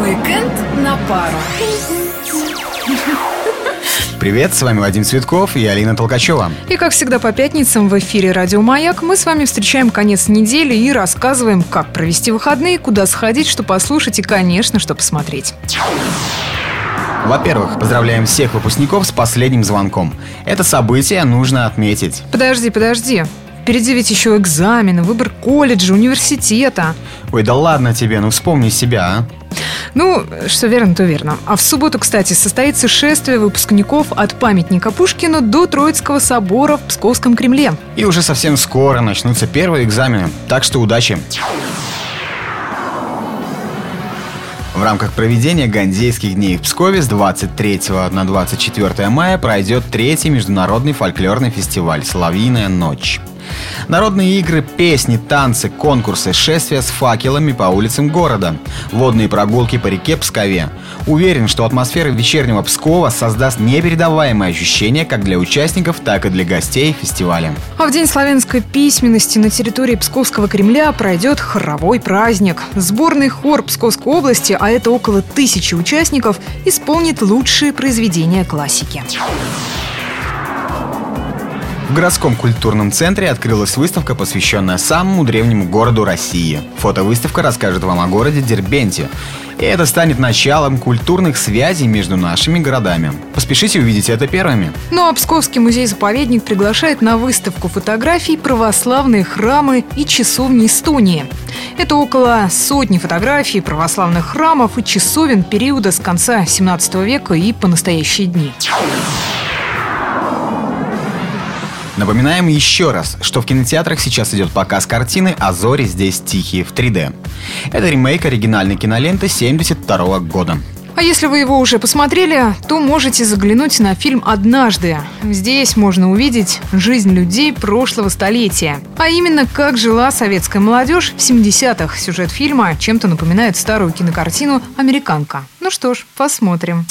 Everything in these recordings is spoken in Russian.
Уикенд на пару. Привет, с вами Вадим Цветков и Алина Толкачева. И как всегда по пятницам в эфире «Радио Маяк» мы с вами встречаем конец недели и рассказываем, как провести выходные, куда сходить, что послушать и, конечно, что посмотреть. Во-первых, поздравляем всех выпускников с последним звонком. Это событие нужно отметить. Подожди, подожди. Впереди ведь еще экзамены, выбор колледжа, университета. Ой, да ладно тебе, ну вспомни себя, а. Ну, что верно, то верно. А в субботу, кстати, состоится шествие выпускников от памятника Пушкину до Троицкого собора в Псковском Кремле. И уже совсем скоро начнутся первые экзамены, так что удачи! В рамках проведения Гандейских дней в Пскове с 23 на 24 мая пройдет третий международный фольклорный фестиваль «Соловьиная ночь». Народные игры, песни, танцы, конкурсы, шествия с факелами по улицам города, водные прогулки по реке Пскове. Уверен, что атмосфера вечернего Пскова создаст непередаваемое ощущение как для участников, так и для гостей фестиваля. А в День славянской письменности на территории Псковского Кремля пройдет хоровой праздник. Сборный хор Псковской области, а это около тысячи участников, исполнит лучшие произведения классики. В городском культурном центре открылась выставка, посвященная самому древнему городу России. Фотовыставка расскажет вам о городе Дербенте. И это станет началом культурных связей между нашими городами. Поспешите увидеть это первыми. Ну а Псковский музей-заповедник приглашает на выставку фотографий православные храмы и часовни Эстонии. Это около сотни фотографий православных храмов и часовен периода с конца 17 века и по настоящие дни. Напоминаем еще раз, что в кинотеатрах сейчас идет показ картины «А зори здесь тихие» в 3D. Это ремейк оригинальной киноленты 72 года. А если вы его уже посмотрели, то можете заглянуть на фильм «Однажды». Здесь можно увидеть жизнь людей прошлого столетия. А именно, как жила советская молодежь в 70-х. Сюжет фильма чем-то напоминает старую кинокартину «Американка». Ну что ж, посмотрим.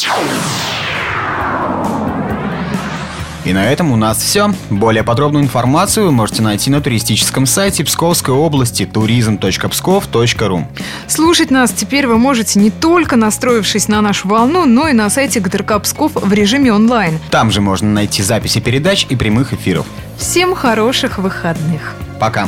И на этом у нас все. Более подробную информацию вы можете найти на туристическом сайте Псковской области turism.pskov.ru Слушать нас теперь вы можете не только настроившись на нашу волну, но и на сайте ГТРК Псков в режиме онлайн. Там же можно найти записи передач и прямых эфиров. Всем хороших выходных. Пока.